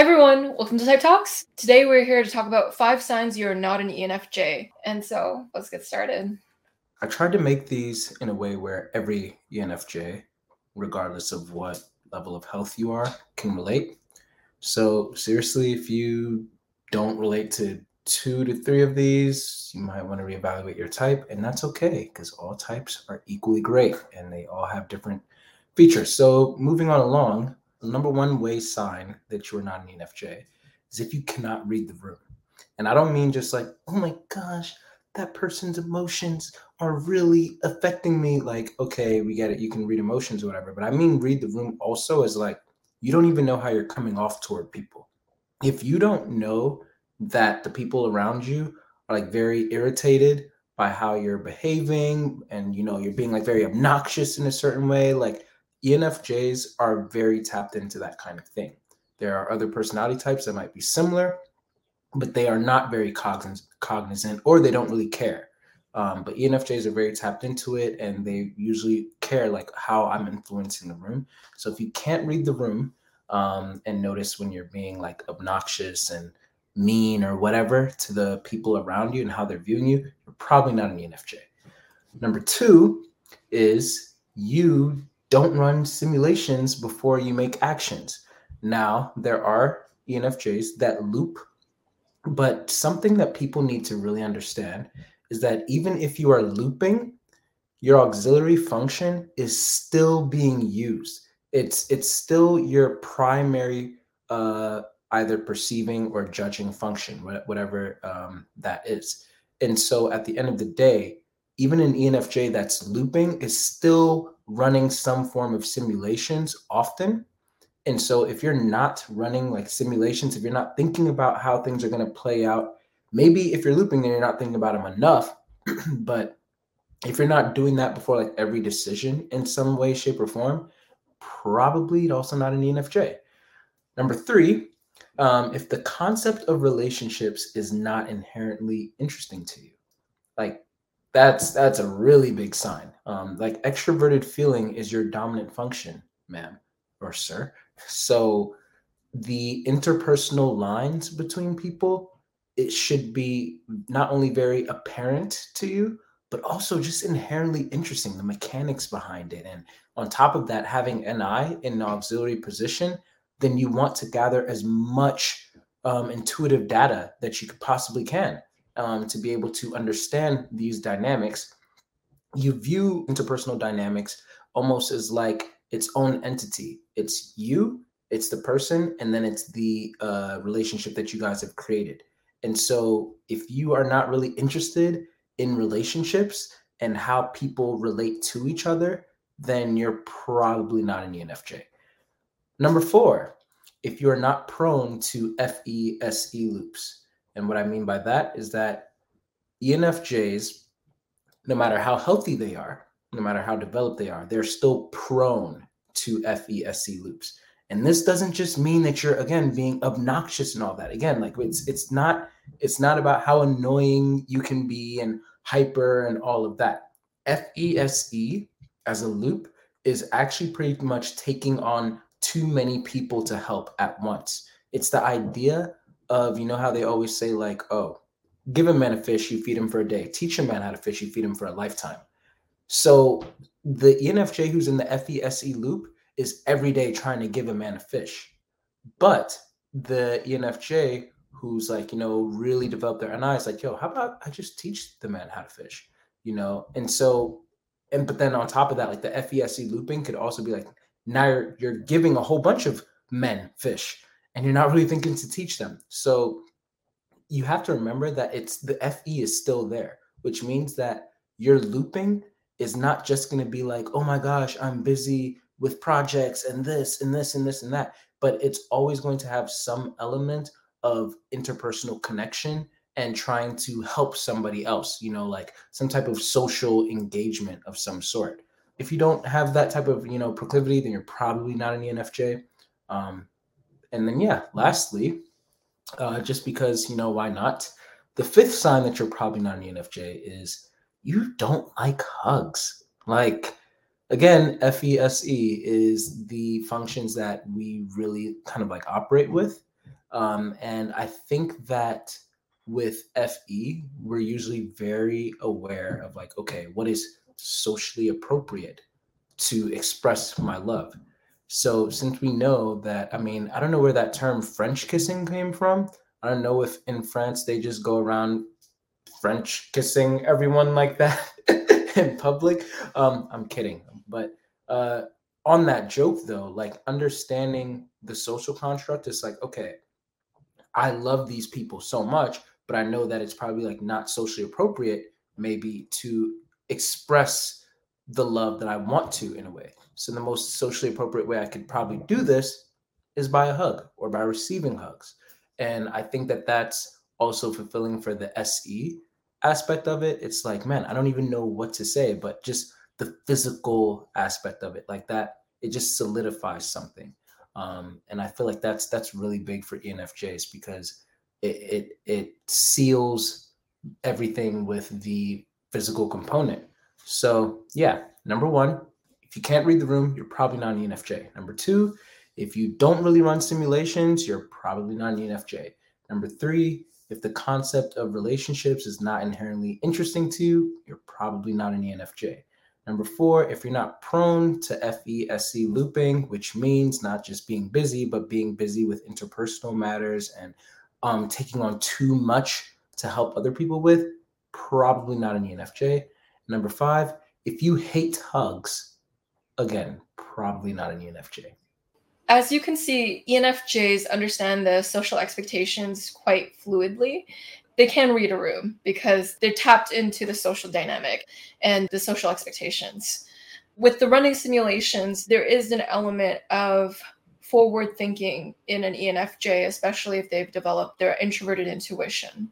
Hi everyone, welcome to Type Talks. Today we're here to talk about five signs you're not an ENFJ. And so let's get started. I tried to make these in a way where every ENFJ, regardless of what level of health you are, can relate. So, seriously, if you don't relate to two to three of these, you might want to reevaluate your type, and that's okay because all types are equally great and they all have different features. So, moving on along, the number one way sign that you're not an ENFJ is if you cannot read the room. And I don't mean just like, oh my gosh, that person's emotions are really affecting me. Like, okay, we get it. You can read emotions or whatever. But I mean, read the room also as like, you don't even know how you're coming off toward people. If you don't know that the people around you are like very irritated by how you're behaving and you know you're being like very obnoxious in a certain way like enfjs are very tapped into that kind of thing. There are other personality types that might be similar but they are not very cognizant or they don't really care. Um, but enfjs are very tapped into it and they usually care like how i'm influencing the room. So if you can't read the room um, and notice when you're being like obnoxious and mean or whatever to the people around you and how they're viewing you you're probably not an enfj number two is you don't run simulations before you make actions now there are enfjs that loop but something that people need to really understand is that even if you are looping, your auxiliary function is still being used. It's it's still your primary uh, either perceiving or judging function, whatever um, that is. And so at the end of the day, even an ENFJ that's looping is still running some form of simulations often and so if you're not running like simulations, if you're not thinking about how things are going to play out, maybe if you're looping, then you're not thinking about them enough. but if you're not doing that before like every decision in some way, shape, or form, probably also not an ENFJ. Number three, um, if the concept of relationships is not inherently interesting to you, like that's that's a really big sign. Um, like extroverted feeling is your dominant function, ma'am or sir. So the interpersonal lines between people, it should be not only very apparent to you, but also just inherently interesting, the mechanics behind it. And on top of that, having Ni in an auxiliary position, then you want to gather as much um, intuitive data that you could possibly can um, to be able to understand these dynamics. You view interpersonal dynamics almost as like its own entity. It's you, it's the person, and then it's the uh, relationship that you guys have created. And so, if you are not really interested in relationships and how people relate to each other, then you're probably not an ENFJ. Number four, if you're not prone to FESE loops. And what I mean by that is that ENFJs, no matter how healthy they are, no matter how developed they are, they're still prone to FESE loops. And this doesn't just mean that you're again being obnoxious and all that. Again, like it's it's not it's not about how annoying you can be and hyper and all of that. FESE as a loop is actually pretty much taking on too many people to help at once. It's the idea of, you know, how they always say, like, oh, give a man a fish, you feed him for a day. Teach a man how to fish, you feed him for a lifetime. So the ENFJ who's in the FESE loop is every day trying to give a man a fish. But the ENFJ who's like, you know, really developed their NI is like, yo, how about I just teach the man how to fish? You know, and so and but then on top of that, like the FESE looping could also be like, now you're you're giving a whole bunch of men fish and you're not really thinking to teach them. So you have to remember that it's the FE is still there, which means that you're looping is not just going to be like, oh my gosh, I'm busy with projects and this and this and this and that, but it's always going to have some element of interpersonal connection and trying to help somebody else, you know, like some type of social engagement of some sort. If you don't have that type of, you know, proclivity, then you're probably not an ENFJ. Um, and then, yeah, lastly, uh, just because, you know, why not? The fifth sign that you're probably not an ENFJ is you don't like hugs. Like, again, FESE is the functions that we really kind of like operate with. Um, and I think that with FE, we're usually very aware of like, okay, what is socially appropriate to express my love? So since we know that, I mean, I don't know where that term French kissing came from. I don't know if in France they just go around French kissing everyone like that in public. Um, I'm kidding. But uh, on that joke though, like understanding the social construct is like, okay, I love these people so much, but I know that it's probably like not socially appropriate, maybe to express the love that I want to in a way. So the most socially appropriate way I could probably do this is by a hug or by receiving hugs. And I think that that's also fulfilling for the SE aspect of it. It's like, man, I don't even know what to say, but just the physical aspect of it, like that, it just solidifies something. Um, and I feel like that's that's really big for ENFJs because it, it it seals everything with the physical component. So yeah, number one, if you can't read the room, you're probably not an ENFJ. Number two, if you don't really run simulations, you're probably not an ENFJ. Number three, if the concept of relationships is not inherently interesting to you, you're probably not an ENFJ. Number four, if you're not prone to FESE looping, which means not just being busy, but being busy with interpersonal matters and um, taking on too much to help other people with, probably not an ENFJ. Number five, if you hate hugs, again, probably not an ENFJ. As you can see, ENFJs understand the social expectations quite fluidly. They can read a room because they're tapped into the social dynamic and the social expectations. With the running simulations, there is an element of forward thinking in an ENFJ, especially if they've developed their introverted intuition.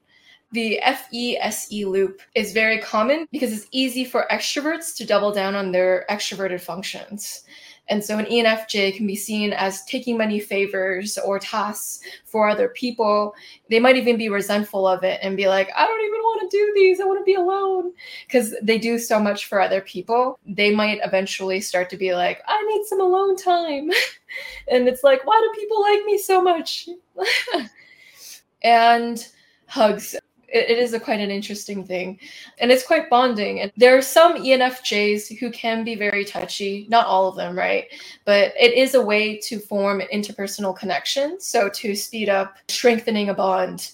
The FESE loop is very common because it's easy for extroverts to double down on their extroverted functions. And so an ENFJ can be seen as taking many favors or tasks for other people. They might even be resentful of it and be like, I don't even want to do these. I want to be alone. Because they do so much for other people. They might eventually start to be like, I need some alone time. and it's like, why do people like me so much? and hugs it, it is a quite an interesting thing. And it's quite bonding. And there are some enfjs who can be very touchy not all of them right? But it is a way to form interpersonal connection. So to speed up strengthening a bond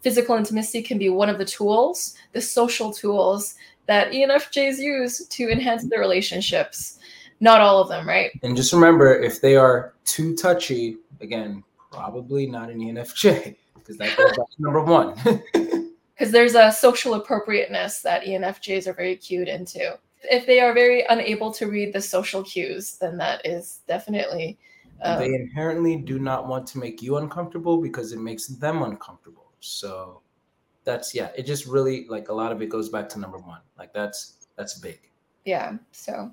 physical intimacy can be one of the tools the social tools that enfjs use to enhance their relationships. Not all of them right? And just remember if they are too touchy again probably not an enfj because that goes back to number one because there's a social appropriateness that ENFJs are very cued into. If they are very unable to read the social cues, then that is definitely. Um, they inherently do not want to make you uncomfortable because it makes them uncomfortable. So that's yeah, it just really like a lot of it goes back to number one. Like that's that's big. Yeah. So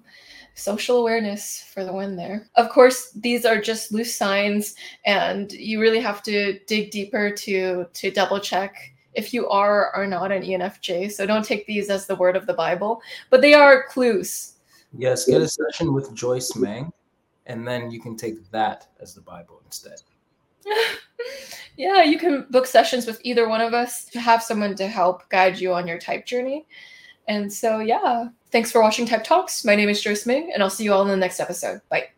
social awareness for the win there. Of course, these are just loose signs and you really have to dig deeper to to double check if you are or not an ENFJ. So don't take these as the word of the Bible, but they are clues. Yes, get a session with Joyce Meng, and then you can take that as the Bible instead. yeah, you can book sessions with either one of us to have someone to help guide you on your type journey. And so, yeah, thanks for watching Type Talks. My name is Joyce Meng, and I'll see you all in the next episode. Bye.